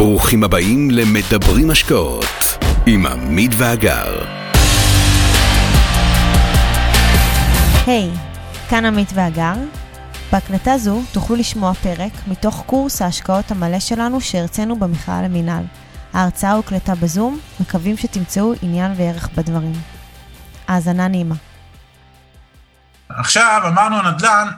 ברוכים הבאים למדברים השקעות עם עמית ואגר. היי, כאן עמית ואגר. בהקלטה זו תוכלו לשמוע פרק מתוך קורס ההשקעות המלא שלנו שהרצינו במכללה למינהל. ההרצאה הוקלטה בזום, מקווים שתמצאו עניין וערך בדברים. האזנה נעימה. עכשיו אמרנו נדל"ן,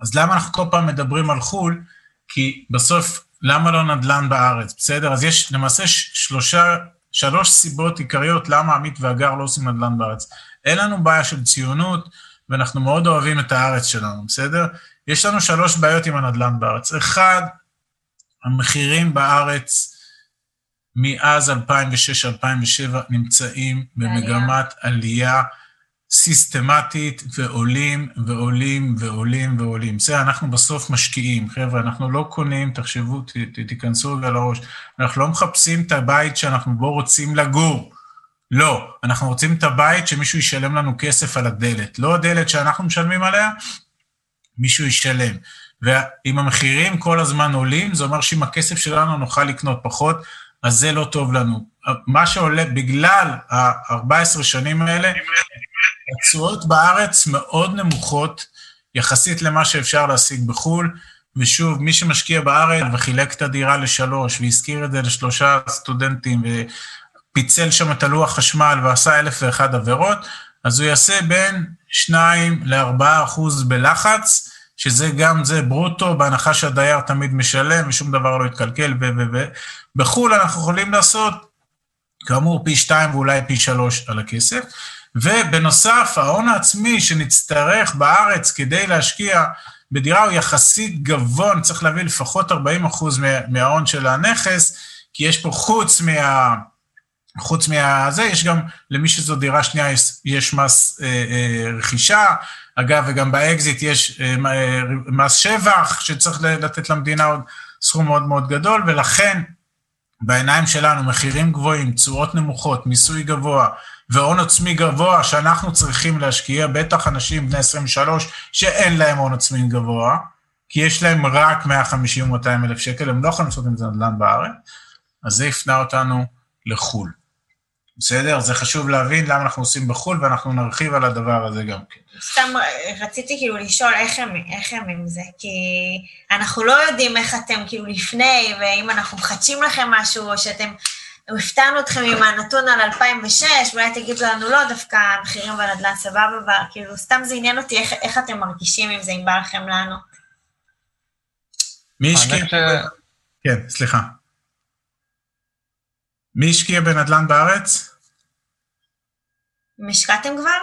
אז למה אנחנו כל פעם מדברים על חו"ל? כי בסוף, למה לא נדל"ן בארץ, בסדר? אז יש למעשה שלושה, שלוש סיבות עיקריות למה עמית והגר לא עושים נדל"ן בארץ. אין לנו בעיה של ציונות, ואנחנו מאוד אוהבים את הארץ שלנו, בסדר? יש לנו שלוש בעיות עם הנדל"ן בארץ. אחד, המחירים בארץ מאז 2006-2007 נמצאים במגמת עלייה סיסטמטית, ועולים ועולים ועולים ועולים. בסדר, אנחנו בסוף משקיעים, חבר'ה, אנחנו לא קונים, תחשבו, ת, ת, תיכנסו רגע לראש, אנחנו לא מחפשים את הבית שאנחנו בו רוצים לגור. לא, אנחנו רוצים את הבית שמישהו ישלם לנו כסף על הדלת. לא הדלת שאנחנו משלמים עליה, מישהו ישלם. ואם המחירים כל הזמן עולים, זה אומר שאם הכסף שלנו נוכל לקנות פחות, אז זה לא טוב לנו. מה שעולה, בגלל ה-14 שנים האלה, התשואות בארץ מאוד נמוכות, יחסית למה שאפשר להשיג בחו"ל, ושוב, מי שמשקיע בארץ וחילק את הדירה לשלוש, והזכיר את זה לשלושה סטודנטים, פיצל שם את הלוח חשמל ועשה אלף ואחד עבירות, אז הוא יעשה בין 2 ל-4 אחוז בלחץ, שזה גם זה ברוטו, בהנחה שהדייר תמיד משלם ושום דבר לא יתקלקל ו... ו... ו... בחו"ל אנחנו יכולים לעשות, כאמור, פי 2 ואולי פי 3 על הכסף. ובנוסף, ההון העצמי שנצטרך בארץ כדי להשקיע בדירה הוא יחסית גבוה, אני צריך להביא לפחות 40 אחוז מההון של הנכס, כי יש פה חוץ מה... חוץ מהזה, יש גם, למי שזו דירה שנייה, יש, יש מס אה, אה, רכישה. אגב, וגם באקזיט יש אה, אה, מס שבח, שצריך לתת למדינה עוד סכום מאוד מאוד גדול, ולכן, בעיניים שלנו, מחירים גבוהים, תשואות נמוכות, מיסוי גבוה והון עצמי גבוה שאנחנו צריכים להשקיע, בטח אנשים בני 23 שאין להם הון עצמי גבוה, כי יש להם רק 150 או 200 אלף שקל, הם לא יכולים לעשות עם זה נדל"ן בארץ, אז זה הפנה אותנו לחו"ל. בסדר? זה חשוב להבין למה אנחנו עושים בחו"ל, ואנחנו נרחיב על הדבר הזה גם כן. סתם רציתי כאילו לשאול איך הם, איך הם עם זה, כי אנחנו לא יודעים איך אתם כאילו לפני, ואם אנחנו מחדשים לכם משהו, או שאתם, הפתענו אתכם עם הנתון על 2006, ואולי תגידו לנו לא, דווקא המחירים בנדל"ן סבבה, כאילו סתם זה עניין אותי איך, איך אתם מרגישים עם זה, אם בא לכם לענות. מי השקיע? כן, סליחה. מי השקיע בנדל"ן בארץ? אם השקעתם כבר?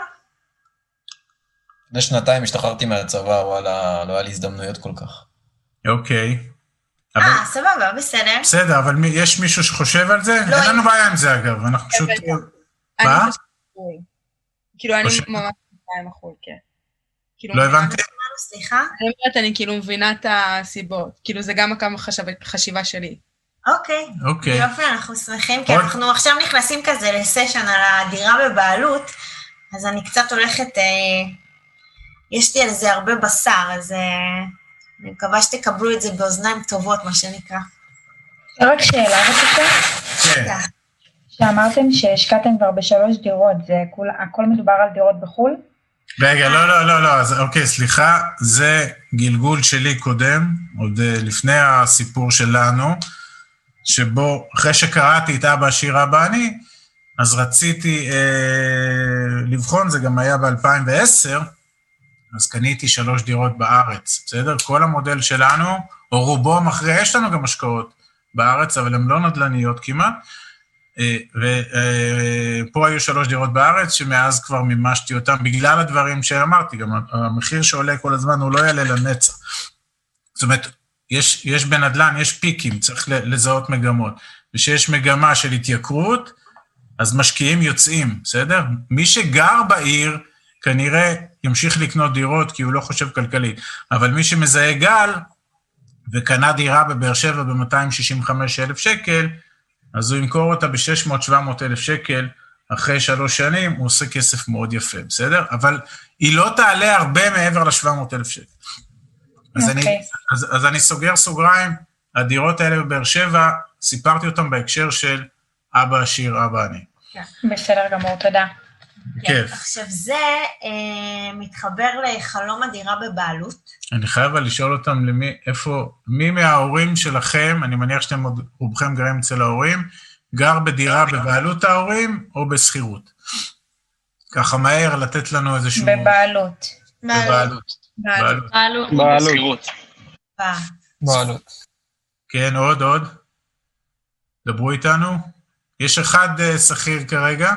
לפני שנתיים השתחררתי מהצבא, וואלה, לא היה לי הזדמנויות כל כך. אוקיי. אה, סבבה, בסדר. בסדר, אבל מי, יש מישהו שחושב על זה? לא, אין לנו בעיה עם זה, אגב, אנחנו פשוט... מה? כאילו, אני ממש עם החו"ל, כן. כאילו, לא הבנתי. סליחה? אני אומרת, אני כאילו מבינה את הסיבות. כאילו, זה גם הכמה חשיבה שלי. אוקיי. אוקיי. יופי, אנחנו שמחים, כי אנחנו עכשיו נכנסים כזה לסשן על הדירה בבעלות, אז אני קצת הולכת, אה, יש לי על זה הרבה בשר, אז אה, אני מקווה שתקבלו את זה באוזניים טובות, מה שנקרא. רק שאלה בבקשה. כן. שאמרתם שהשקעתם כבר בשלוש דירות, זה כול, הכל מדובר על דירות בחו"ל? רגע, לא, לא, לא, לא, אז אוקיי, סליחה, זה גלגול שלי קודם, עוד לפני הסיפור שלנו. שבו אחרי שקראתי את אבא עשיר אבא אני, אז רציתי אה, לבחון, זה גם היה ב-2010, אז קניתי שלוש דירות בארץ, בסדר? כל המודל שלנו, או רובו מכריע, יש לנו גם השקעות בארץ, אבל הן לא נדל"ניות כמעט, אה, ופה אה, היו שלוש דירות בארץ, שמאז כבר מימשתי אותן, בגלל הדברים שאמרתי, גם המחיר שעולה כל הזמן הוא לא יעלה לנצח. זאת אומרת, יש, יש בנדל"ן, יש פיקים, צריך לזהות מגמות. וכשיש מגמה של התייקרות, אז משקיעים יוצאים, בסדר? מי שגר בעיר, כנראה ימשיך לקנות דירות כי הוא לא חושב כלכלית. אבל מי שמזהה גל, וקנה דירה בבאר שבע ב-265 אלף שקל, אז הוא ימכור אותה ב-600-700 אלף שקל, אחרי שלוש שנים, הוא עושה כסף מאוד יפה, בסדר? אבל היא לא תעלה הרבה מעבר ל-700 אלף שקל. אז, okay. אני, אוקיי. אז, אז אני סוגר סוגריים, הדירות האלה בבאר שבע סיפרתי אותם בהקשר של אבא עשיר, אבא עני. בסדר גמור, תודה. כיף. עכשיו, זה אה, מתחבר לחלום הדירה בבעלות. אני חייב אבל לשאול אותם למי, איפה, מי מההורים שלכם, אני מניח שאתם עוד רובכם גרים אצל ההורים, גר בדירה בבעלות ההורים או בשכירות? ככה מהר לתת לנו איזשהו... בבעלות. בבעלות. בעלות. בעלות. בעלות. אה, בעלות. כן, עוד, עוד. דברו איתנו. יש אחד אה, שכיר כרגע.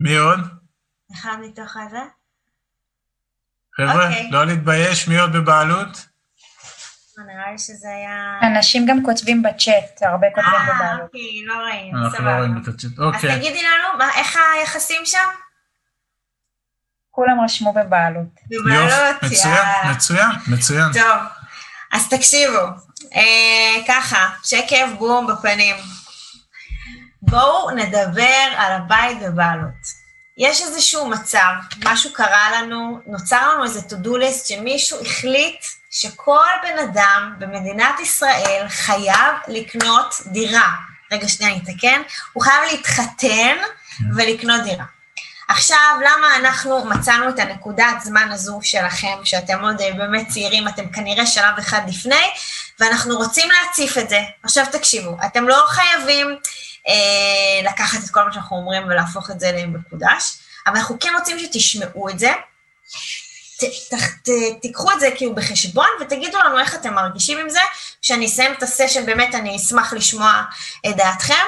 מי עוד? אחד מתוך הזה? חבר'ה, אוקיי. לא להתבייש, מי עוד בבעלות? אה, נראה לי שזה היה... אנשים גם כותבים בצ'אט, הרבה כותבים אה, בבעלות. אוקיי, לא ראינו, אנחנו לא. רואים את הצ'אט. אז אוקיי. תגידי לנו, מה- איך היחסים שם? כולם רשמו בבעלות. בבעלות, יאללה. מצוין, מצוין. טוב, אז תקשיבו, אה, ככה, שקף בום בפנים. בואו נדבר על הבית בבעלות. יש איזשהו מצב, משהו קרה לנו, נוצר לנו איזה to-do list שמישהו החליט שכל בן אדם במדינת ישראל חייב לקנות דירה. רגע, שנייה, אני אתקן. הוא חייב להתחתן ולקנות דירה. עכשיו, למה אנחנו מצאנו את הנקודת זמן הזו שלכם, שאתם עוד אה, באמת צעירים, אתם כנראה שלב אחד לפני, ואנחנו רוצים להציף את זה. עכשיו תקשיבו, אתם לא חייבים לקחת את כל מה שאנחנו אומרים ולהפוך את זה למקודש, אבל אנחנו כן רוצים שתשמעו את זה. ת, ת, ת, תיקחו את זה כאילו בחשבון ותגידו לנו איך אתם מרגישים עם זה. כשאני אסיים את הסשן, באמת אני אשמח לשמוע את דעתכם.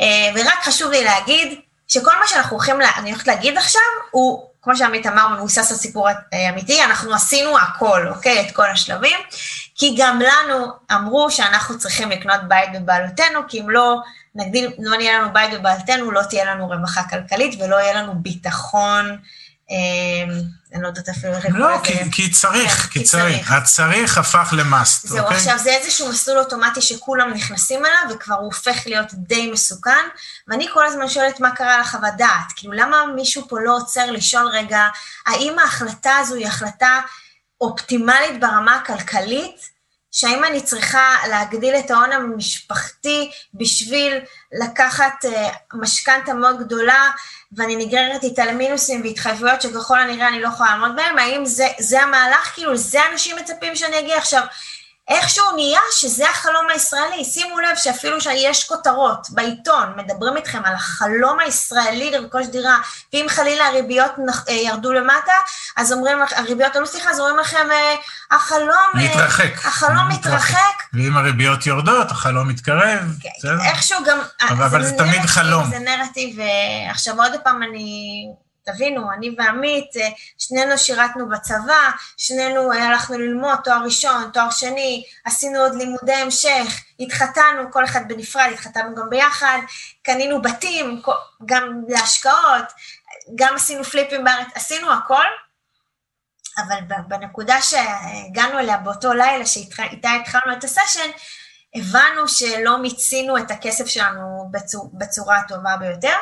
אה, ורק חשוב לי להגיד, שכל מה שאנחנו הולכים, לה, אני הולכת להגיד עכשיו, הוא, כמו שעמית אמר, מבוסס על סיפור אה, אמיתי, אנחנו עשינו הכל, אוקיי? את כל השלבים, כי גם לנו אמרו שאנחנו צריכים לקנות בית בבעלותנו, כי אם לא נגדיל, לא נהיה לנו בית בבעלותנו, לא תהיה לנו רווחה כלכלית ולא יהיה לנו ביטחון, אה, אני לא יודעת אפילו איך לקרוא לא, לזה. כי- כי צריך, כן, כי צריך. צריך. הצריך הפך למאסט, זהו, אוקיי? עכשיו זה איזשהו מסלול אוטומטי שכולם נכנסים אליו, וכבר הוא הופך להיות די מסוכן, ואני כל הזמן שואלת מה קרה לחוות דעת. כאילו, למה מישהו פה לא עוצר לשאול רגע, האם ההחלטה הזו היא החלטה אופטימלית ברמה הכלכלית? שהאם אני צריכה להגדיל את ההון המשפחתי בשביל לקחת uh, משכנתה מאוד גדולה, ואני נגררת איתה למינוסים והתחייבויות שככל הנראה אני לא יכולה לעמוד בהם, האם זה, זה המהלך, כאילו, לזה אנשים מצפים שאני אגיע עכשיו? איכשהו נהיה שזה החלום הישראלי. שימו לב שאפילו שיש כותרות בעיתון, מדברים איתכם על החלום הישראלי לרכוש דירה, ואם חלילה הריביות אה, ירדו למטה, אז אומרים, הריביות עלו, סליחה, אז אומרים לכם, אה, החלום... אה, מתרחק. החלום מתרחק. ואם הריביות יורדות, החלום מתקרב, כן? איכשהו גם... אבל- זה תמיד חלום. זה נרטיב, אה, עכשיו עוד פעם אני... תבינו, אני ועמית, אה, שנינו שירתנו בצבא, שנינו אה, הלכנו ללמוד תואר ראשון, תואר שני, עשינו עוד לימודי המשך, התחתנו, כל אחד בנפרד, התחתנו גם ביחד, קנינו בתים, גם להשקעות, גם עשינו פליפים בארץ, עשינו הכל, אבל בנקודה שהגענו אליה באותו לילה שאיתה התחלנו את הסשן, הבנו שלא מיצינו את הכסף שלנו בצור, בצורה הטובה ביותר,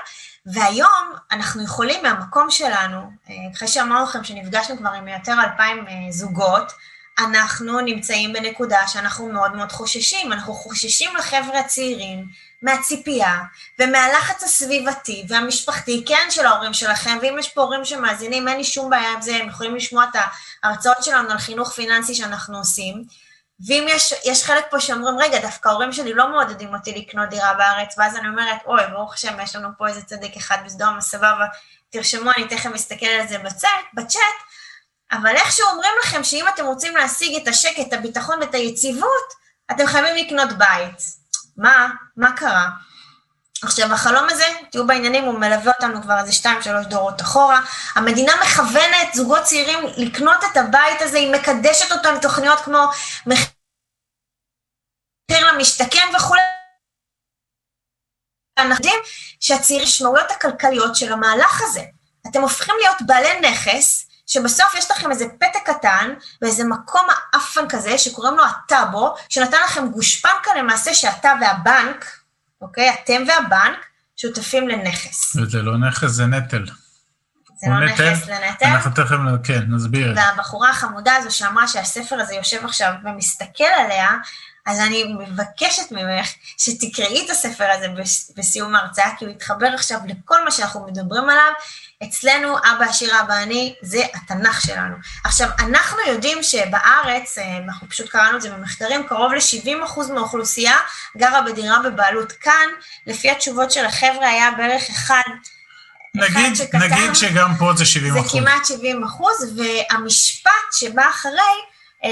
והיום אנחנו יכולים מהמקום שלנו, אה, אחרי שאמרנו לכם שנפגשנו כבר עם יותר אלפיים אה, זוגות, אנחנו נמצאים בנקודה שאנחנו מאוד מאוד חוששים, אנחנו חוששים לחבר'ה הצעירים מהציפייה ומהלחץ הסביבתי והמשפחתי, כן של ההורים שלכם, ואם יש פה הורים שמאזינים, אין לי שום בעיה עם זה, הם יכולים לשמוע את ההרצאות שלנו על חינוך פיננסי שאנחנו עושים, ואם יש, יש חלק פה שאומרים, רגע, דווקא ההורים שלי לא מעודדים אותי לקנות דירה בארץ, ואז אני אומרת, אוי, ברוך השם, יש לנו פה איזה צדיק אחד בסדום, סבבה, תרשמו, אני תכף אסתכל על זה בצ'אט, בצ'אט, אבל איכשהו אומרים לכם שאם אתם רוצים להשיג את השקט, את הביטחון ואת היציבות, אתם חייבים לקנות בית. מה? מה קרה? עכשיו, החלום הזה, תהיו בעניינים, הוא מלווה אותנו כבר איזה שתיים, שלוש דורות אחורה. המדינה מכוונת זוגות צעירים לקנות את הבית הזה, היא מקדשת אותו עם תוכניות כמו מחיר למשתכן וכולי. אנחנו יודעים שהצעירים, המשמעויות הכלכליות של המהלך הזה. אתם הופכים להיות בעלי נכס, שבסוף יש לכם איזה פתק קטן, באיזה מקום האפן כזה, שקוראים לו הטאבו, שנתן לכם גושפנקה למעשה שאתה והבנק, אוקיי? אתם והבנק שותפים לנכס. וזה לא נכס, זה נטל. זה לא נכס, זה נטל. אנחנו תכף, כן, נסביר. והבחורה החמודה הזו שאמרה שהספר הזה יושב עכשיו ומסתכל עליה, אז אני מבקשת ממך שתקראי את הספר הזה בסיום ההרצאה, כי הוא יתחבר עכשיו לכל מה שאנחנו מדברים עליו. אצלנו, אבא עשיר, אבא אני, זה התנ"ך שלנו. עכשיו, אנחנו יודעים שבארץ, אה, אנחנו פשוט קראנו את זה במחקרים, קרוב ל-70% מהאוכלוסייה גרה בדירה בבעלות. כאן, לפי התשובות של החבר'ה, היה בערך אחד, נגיד, שכתב- נגיד שגם פה זה 70 זה אחוז. כמעט 70 אחוז, והמשפט שבא אחרי, אה,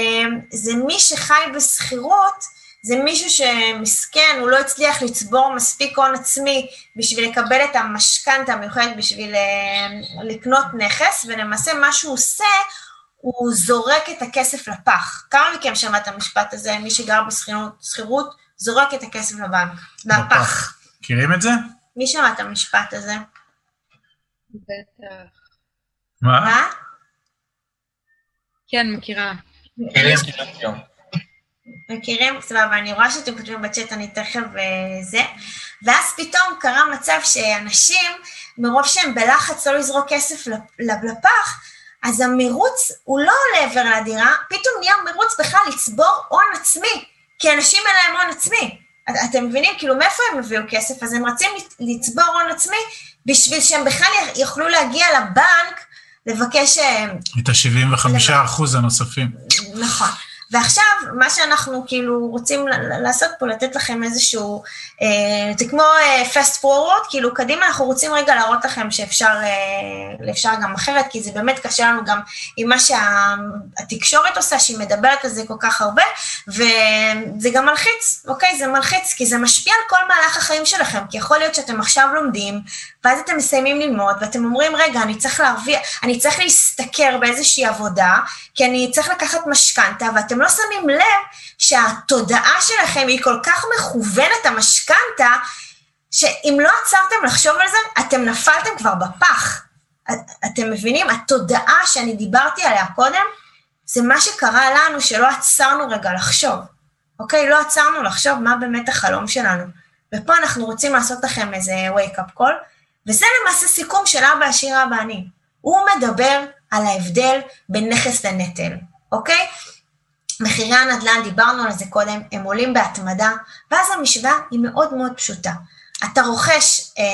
זה מי שחי בשכירות, זה מישהו שמסכן, הוא לא הצליח לצבור מספיק הון עצמי בשביל לקבל את המשכנתה המיוחדת בשביל אה, לקנות נכס, ולמעשה מה שהוא עושה, הוא זורק את הכסף לפח. כמה מכם שמע את המשפט הזה, מי שגר בשכירות, שכירות, זורק את הכסף לבנק, לפח. מכירים את זה? מי שמע את המשפט הזה? בטח. מה? מה? כן, מכירה. מכירים כאילו, מכירים? סבבה, אני רואה שאתם כותבים בצ'אט, אני תכף אה, זה. ואז פתאום קרה מצב שאנשים, מרוב שהם בלחץ לא לזרוק כסף לפ- לפח, אז המרוץ הוא לא לעבר לדירה, פתאום נהיה מרוץ בכלל לצבור הון עצמי, כי אנשים אין להם הון עצמי. את- אתם מבינים? כאילו, מאיפה הם הביאו כסף? אז הם רצים לצ- לצבור הון עצמי בשביל שהם בכלל יוכלו להגיע לבנק לבקש... אה, את ה-75 אחוז הנוספים. נכון. ועכשיו, מה שאנחנו כאילו רוצים לעשות פה, לתת לכם איזשהו, אה, זה כמו אה, fast forward, כאילו קדימה, אנחנו רוצים רגע להראות לכם שאפשר אה, גם אחרת, כי זה באמת קשה לנו גם עם מה שהתקשורת עושה, שהיא מדברת על זה כל כך הרבה, וזה גם מלחיץ, אוקיי? זה מלחיץ, כי זה משפיע על כל מהלך החיים שלכם, כי יכול להיות שאתם עכשיו לומדים, ואז אתם מסיימים ללמוד, ואתם אומרים, רגע, אני צריך להרוויח, אני צריך להשתכר באיזושהי עבודה, כי אני צריך לקחת משכנתה, ואתם לא שמים לב שהתודעה שלכם היא כל כך מכוונת המשכנתה, שאם לא עצרתם לחשוב על זה, אתם נפלתם כבר בפח. את- אתם מבינים? התודעה שאני דיברתי עליה קודם, זה מה שקרה לנו שלא עצרנו רגע לחשוב, אוקיי? לא עצרנו לחשוב מה באמת החלום שלנו. ופה אנחנו רוצים לעשות לכם איזה wake-up call, וזה למעשה סיכום של אבא עשיר אבא אני. הוא מדבר על ההבדל בין נכס לנטל, אוקיי? מחירי הנדל"ן, דיברנו על זה קודם, הם עולים בהתמדה, ואז המשוואה היא מאוד מאוד פשוטה. אתה רוכש, אה,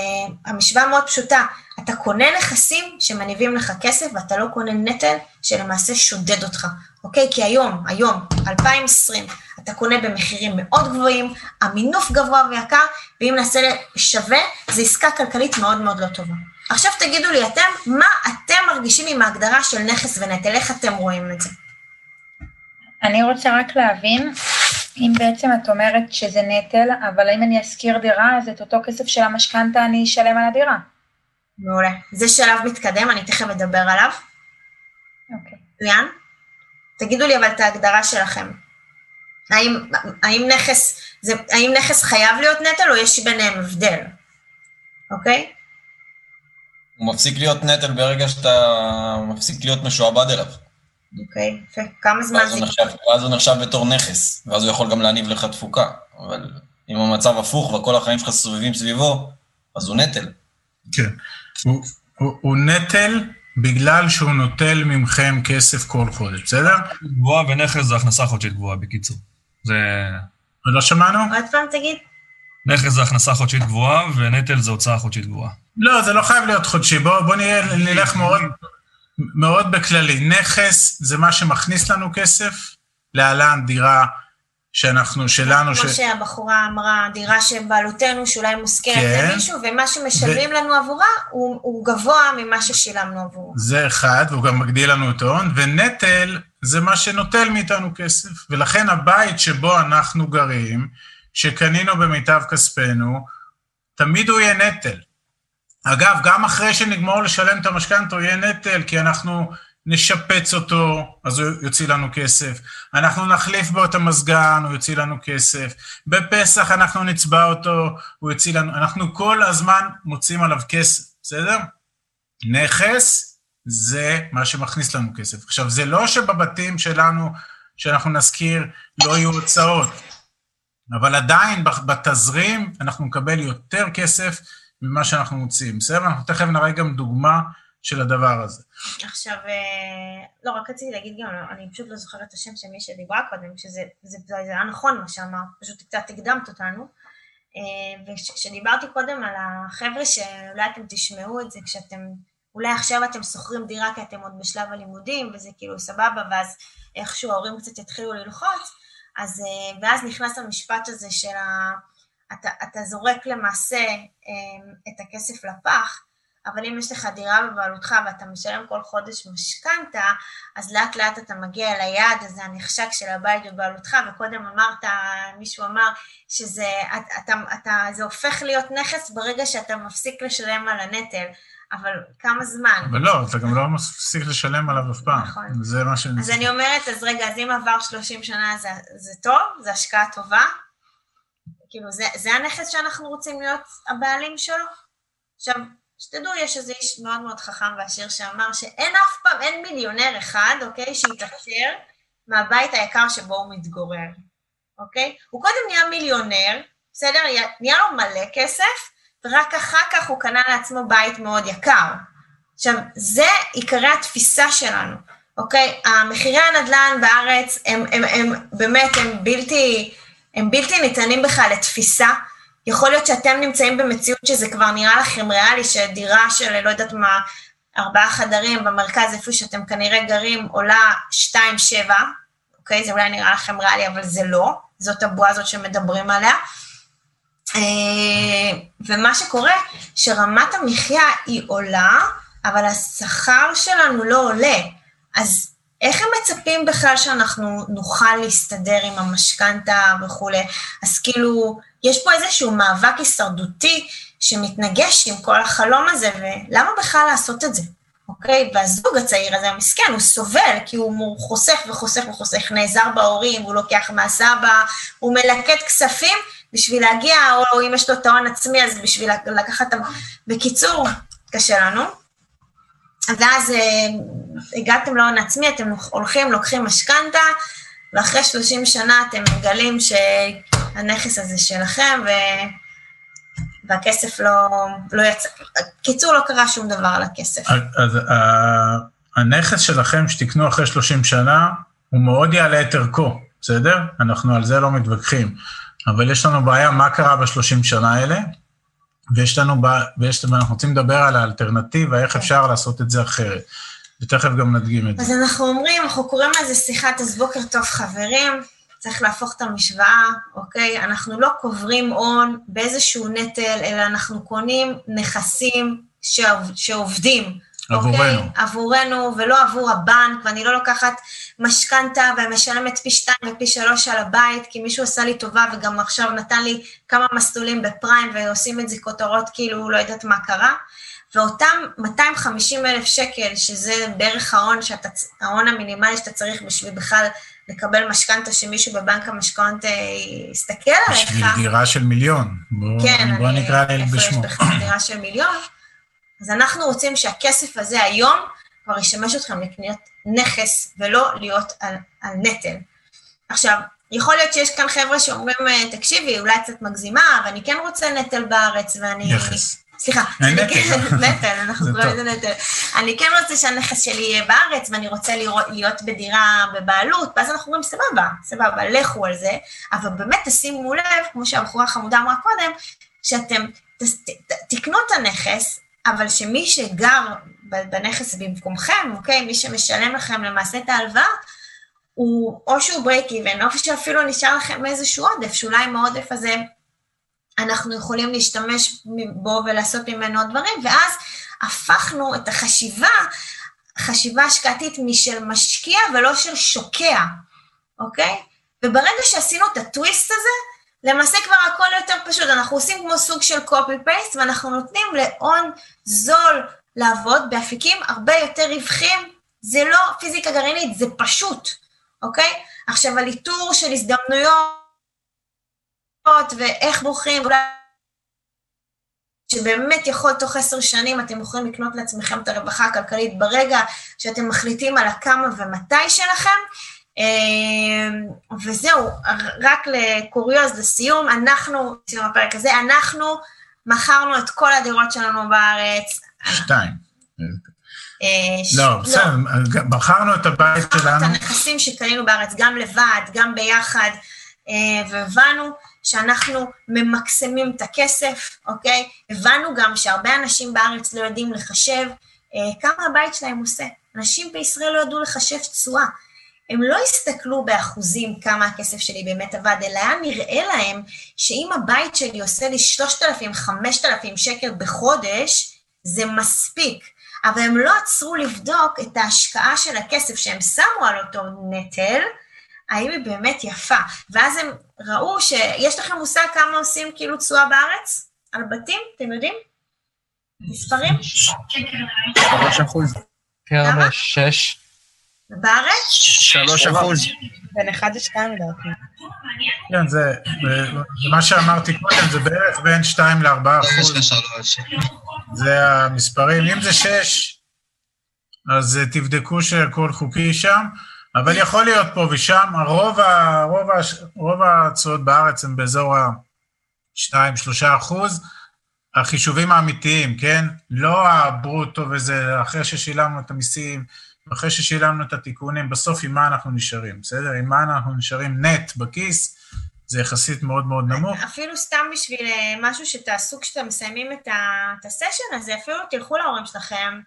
המשוואה מאוד פשוטה, אתה קונה נכסים שמניבים לך כסף ואתה לא קונה נטל שלמעשה שודד אותך, אוקיי? כי היום, היום, 2020, אתה קונה במחירים מאוד גבוהים, המינוף גבוה ויקר, ואם נעשה שווה, זו עסקה כלכלית מאוד מאוד לא טובה. עכשיו תגידו לי אתם, מה אתם מרגישים עם ההגדרה של נכס ונטל, איך אתם רואים את זה? אני רוצה רק להבין, אם בעצם את אומרת שזה נטל, אבל אם אני אשכיר דירה, אז את אותו כסף של המשכנתה אני אשלם על הדירה. מעולה. זה שלב מתקדם, אני תכף אדבר עליו. אוקיי. מצוין. תגידו לי אבל את ההגדרה שלכם. האם, האם, נכס, זה, האם נכס חייב להיות נטל או יש ביניהם הבדל? אוקיי? הוא מפסיק להיות נטל ברגע שאתה מפסיק להיות משועבד אליו. אוקיי, יפה. כמה זמן זה... נחשב, ואז הוא נחשב בתור נכס, ואז הוא יכול גם להניב לך תפוקה. אבל אם המצב הפוך וכל החיים שלך סובבים סביבו, אז הוא נטל. כן. הוא, הוא, הוא נטל בגלל שהוא נוטל ממכם כסף כל חודש, בסדר? גבוהה ונכס זה הכנסה חודשית גבוהה, בקיצור. זה... לא שמענו? עוד פעם תגיד. נכס זה הכנסה חודשית גבוהה, ונטל זה הוצאה חודשית גבוהה. לא, זה לא חייב להיות חודשי. בוא, בוא נהיה, נלך מאוד, מאוד בכללי. נכס זה מה שמכניס לנו כסף, להלן דירה שאנחנו, שלנו, ש... כמו שהבחורה אמרה, דירה שבעלותנו, שאולי מושכרת כן. למישהו, ומה שמשלמים לנו עבורה הוא, הוא גבוה ממה ששילמנו עבורו. זה אחד, והוא גם מגדיל לנו את ההון, ונטל זה מה שנוטל מאיתנו כסף. ולכן הבית שבו אנחנו גרים, שקנינו במיטב כספנו, תמיד הוא יהיה נטל. אגב, גם אחרי שנגמור לשלם את המשכנתה הוא יהיה נטל, כי אנחנו נשפץ אותו, אז הוא יוציא לנו כסף. אנחנו נחליף בו את המזגן, הוא יוציא לנו כסף. בפסח אנחנו נצבע אותו, הוא יוציא לנו... אנחנו כל הזמן מוצאים עליו כסף, בסדר? נכס זה מה שמכניס לנו כסף. עכשיו, זה לא שבבתים שלנו, שאנחנו נזכיר, לא יהיו הוצאות, אבל עדיין בתזרים אנחנו נקבל יותר כסף ממה שאנחנו מוצאים. בסדר? אנחנו תכף נראה גם דוגמה של הדבר הזה. עכשיו, אה, לא, רק רציתי להגיד גם, אני פשוט לא זוכרת את השם של מי שדיברה קודם, שזה זה, זה היה נכון מה שאמרת, פשוט קצת הקדמת אותנו. אה, וכשדיברתי קודם על החבר'ה שאולי אתם תשמעו את זה כשאתם, אולי עכשיו אתם שוכרים דירה כי אתם עוד בשלב הלימודים, וזה כאילו סבבה, ואז איכשהו ההורים קצת יתחילו ללחוץ, אז, אה, ואז נכנס המשפט הזה של ה... אתה, אתה זורק למעשה את הכסף לפח, אבל אם יש לך דירה בבעלותך ואתה משלם כל חודש משכנתה, אז לאט לאט אתה מגיע אל היעד הזה הנחשק של הבית בבעלותך, וקודם אמרת, מישהו אמר שזה אתה, אתה, אתה, הופך להיות נכס ברגע שאתה מפסיק לשלם על הנטל. אבל כמה זמן? אבל לא, אתה גם לא מפסיק לשלם עליו אף פעם. נכון. זה מה שאני... אז אני אומרת, אז רגע, אז אם עבר 30 שנה זה, זה טוב? זה השקעה טובה? כאילו, זה, זה הנכס שאנחנו רוצים להיות הבעלים שלו? עכשיו, שתדעו, יש איזה איש מאוד מאוד חכם ועשיר שאמר שאין אף פעם, אין מיליונר אחד, אוקיי, שהתעשר מהבית היקר שבו הוא מתגורר, אוקיי? הוא קודם נהיה מיליונר, בסדר? נהיה לו מלא כסף, ורק אחר כך הוא קנה לעצמו בית מאוד יקר. עכשיו, זה עיקרי התפיסה שלנו, אוקיי? המחירי הנדל"ן בארץ הם, הם, הם, באמת, הם בלתי, הם בלתי ניתנים בכלל לתפיסה. יכול להיות שאתם נמצאים במציאות שזה כבר נראה לכם ריאלי, שדירה של לא יודעת מה, ארבעה חדרים במרכז, איפה שאתם כנראה גרים, עולה שתיים שבע, אוקיי? זה אולי נראה לכם ריאלי, אבל זה לא, זאת הבועה הזאת שמדברים עליה. אה, ומה שקורה, שרמת המחיה היא עולה, אבל השכר שלנו לא עולה. אז איך הם מצפים בכלל שאנחנו נוכל להסתדר עם המשכנתה וכולי? אז כאילו, יש פה איזשהו מאבק הישרדותי שמתנגש עם כל החלום הזה, ולמה בכלל לעשות את זה? אוקיי? והזוג הצעיר הזה, המסכן, הוא סובל, כי הוא חוסך וחוסך וחוסך, נעזר בהורים, הוא לוקח מהסבא, הוא מלקט כספים בשביל להגיע, או אם יש לו את ההון עצמי, אז בשביל לקחת... בקיצור, קשה לנו. ואז אה, הגעתם להון עצמי, אתם הולכים, לוקחים משכנתה, ואחרי 30 שנה אתם מגלים שהנכס הזה שלכם, ו... והכסף לא, לא יצא, קיצור, לא קרה שום דבר על הכסף. אז הנכס שלכם שתקנו אחרי 30 שנה, הוא מאוד יעלה את ערכו, בסדר? אנחנו על זה לא מתווכחים. אבל יש לנו בעיה, מה קרה בשלושים שנה האלה? ויש לנו, ויש, ואנחנו רוצים לדבר על האלטרנטיבה, איך אפשר לעשות את זה אחרת. ותכף גם נדגים את זה. אז אנחנו אומרים, אנחנו קוראים לזה שיחת אז בוקר טוב חברים, צריך להפוך את המשוואה, אוקיי? אנחנו לא קוברים הון באיזשהו נטל, אלא אנחנו קונים נכסים שעובד, שעובדים. עבורנו. אוקיי? עבורנו, ולא עבור הבנק, ואני לא לוקחת משכנתה ומשלמת פי שתיים ופי שלוש על הבית, כי מישהו עשה לי טובה וגם עכשיו נתן לי כמה מסלולים בפריים, ועושים את זה כותרות כאילו לא יודעת מה קרה. ואותם 250 אלף שקל, שזה בערך ההון, שאתה, ההון המינימלי שאתה צריך בשביל בכלל לקבל משכנתה שמישהו בבנק המשכנתה יסתכל עליך. בשביל דירה של מיליון. בוא, כן, בוא אני, נקרא לילד איפה בשמו. יש בכלל דירה של מיליון? אז אנחנו רוצים שהכסף הזה היום כבר ישמש אתכם לקניית נכס ולא להיות על, על נטל. עכשיו, יכול להיות שיש כאן חבר'ה שאומרים, תקשיבי, אולי קצת מגזימה, ואני כן רוצה נטל בארץ, ואני... נכס. סליחה, אה, אני כן? נטל, אנחנו קוראים. לזה נטל. אני כן רוצה שהנכס שלי יהיה בארץ, ואני רוצה לראות, להיות בדירה בבעלות, ואז אנחנו אומרים, סבבה, סבבה, לכו על זה, אבל באמת תשימו לב, כמו שהבחורה החמודה אמרה קודם, שאתם תס- ת- ת- תקנו את הנכס, אבל שמי שגר בנכס במקומכם, אוקיי, מי שמשלם לכם למעשה את ההלוואה, הוא או שהוא ברייק איבן, או שאפילו נשאר לכם איזשהו עודף, שאולי עם העודף הזה אנחנו יכולים להשתמש בו ולעשות ממנו דברים, ואז הפכנו את החשיבה, חשיבה השקעתית משל משקיע ולא של שוקע, אוקיי? וברגע שעשינו את הטוויסט הזה, למעשה כבר הכל יותר פשוט, אנחנו עושים כמו סוג של copy-paste, ואנחנו נותנים להון זול לעבוד באפיקים הרבה יותר רווחים, זה לא פיזיקה גרעינית, זה פשוט, אוקיי? עכשיו, על איתור של הזדמנויות, ואיך בוחרים, שבאמת יכול תוך עשר שנים אתם יכולים לקנות לעצמכם את הרווחה הכלכלית ברגע שאתם מחליטים על הכמה ומתי שלכם. אה, וזהו, רק לקוריוז, לסיום, אנחנו, סיום הפרק הזה, אנחנו מכרנו את כל הדירות שלנו בארץ. שתיים. אה, לא, בסדר, לא. בחרנו את הבית שלנו. בחרנו את הנכסים שקנינו בארץ, גם לבד, גם ביחד, אה, והבנו שאנחנו ממקסמים את הכסף, אוקיי? הבנו גם שהרבה אנשים בארץ לא יודעים לחשב כמה הבית שלהם עושה. אנשים בישראל לא ידעו לחשב תשואה. הם לא הסתכלו באחוזים כמה הכסף שלי באמת עבד, אלא היה נראה להם שאם הבית שלי עושה לי 3,000, 5,000 שקל בחודש, זה מספיק. אבל הם לא עצרו לבדוק את ההשקעה של הכסף שהם שמו על אותו נטל, האם היא באמת יפה. ואז הם ראו שיש לכם מושג כמה עושים כאילו תשואה בארץ? על בתים? אתם יודעים? מספרים? שלוש אחוז. כמה? שש. בארץ? שלוש אחוז. בין אחד לשתיים לדעתי. כן, זה, מה שאמרתי קודם, זה בערך בין שתיים לארבעה אחוז. זה המספרים. אם זה שש, אז תבדקו שהכל חוקי שם, אבל יכול להיות פה ושם, הרוב, הרוב, רוב התשואות בארץ הם באזור ה-2-3 אחוז. החישובים האמיתיים, כן? לא הברוטו וזה, אחרי ששילמנו את המיסים, אחרי ששילמנו את התיקונים, בסוף עם מה אנחנו נשארים, בסדר? עם מה אנחנו נשארים נט בכיס, זה יחסית מאוד מאוד נמוך. אפילו סתם בשביל אה, משהו שתעשו כשאתם מסיימים את הסשן הזה, אפילו תלכו להורים שלכם,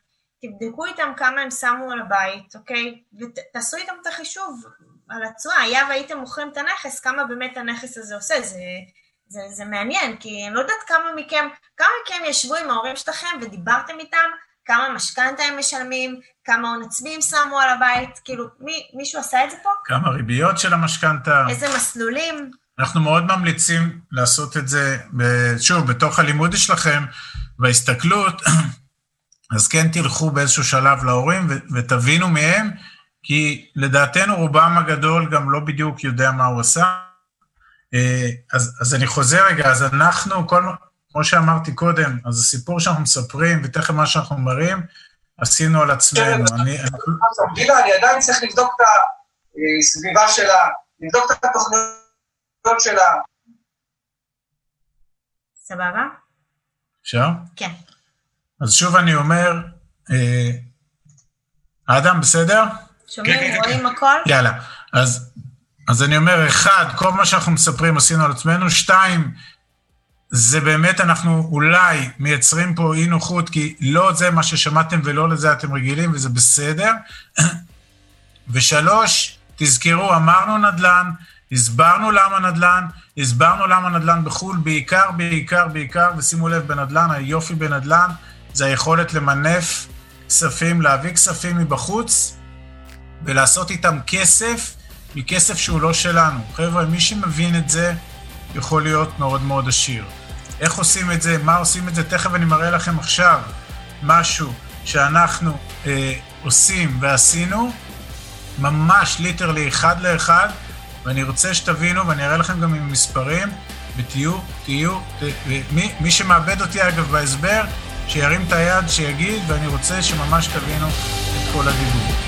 תבדקו איתם כמה הם שמו על הבית, אוקיי? ותעשו איתם את החישוב על התשואה. היה והייתם מוכרים את הנכס, כמה באמת הנכס הזה עושה. זה, זה, זה מעניין, כי אני לא יודעת כמה מכם, כמה מכם ישבו עם ההורים שלכם ודיברתם איתם כמה משכנתה הם משלמים, כמה הון עצמי הם שמו על הבית, כאילו, מי, מישהו עשה את זה פה? כמה ריביות של המשכנתה. איזה מסלולים? אנחנו מאוד ממליצים לעשות את זה, שוב, בתוך הלימוד שלכם, בהסתכלות, אז כן תלכו באיזשהו שלב להורים ותבינו מהם, כי לדעתנו רובם הגדול גם לא בדיוק יודע מה הוא עשה. אה, אז, אז אני חוזר רגע, אז אנחנו, כל, כמו שאמרתי קודם, אז הסיפור שאנחנו מספרים, ותכף מה שאנחנו מראים, עשינו על עצמנו. כן, אני... גילה, אני עדיין צריך לבדוק את הסביבה שלה, לבדוק את התוכניות שלה. סבבה? אפשר? כן. אז שוב אני אומר, אה, אדם, בסדר? שומעים, כן, כן, רואים הכל? יאללה. אז, אז אני אומר, אחד, כל מה שאנחנו מספרים עשינו על עצמנו, שתיים, זה באמת, אנחנו אולי מייצרים פה אי נוחות, כי לא זה מה ששמעתם ולא לזה אתם רגילים, וזה בסדר. ושלוש, תזכרו, אמרנו נדל"ן, הסברנו למה נדל"ן, הסברנו למה נדל"ן בחו"ל, בעיקר, בעיקר, בעיקר, ושימו לב, בנדל"ן, היופי בנדל"ן, זה היכולת למנף כספים, להביא כספים מבחוץ, ולעשות איתם כסף, מכסף שהוא לא שלנו. חבר'ה, מי שמבין את זה, יכול להיות מאוד מאוד עשיר. איך עושים את זה, מה עושים את זה, תכף אני מראה לכם עכשיו משהו שאנחנו אה, עושים ועשינו, ממש ליטרלי אחד לאחד, ואני רוצה שתבינו, ואני אראה לכם גם עם מספרים, ותהיו, תהיו, ת, מי, מי שמאבד אותי אגב בהסבר, שירים את היד, שיגיד, ואני רוצה שממש תבינו את כל הדיבור.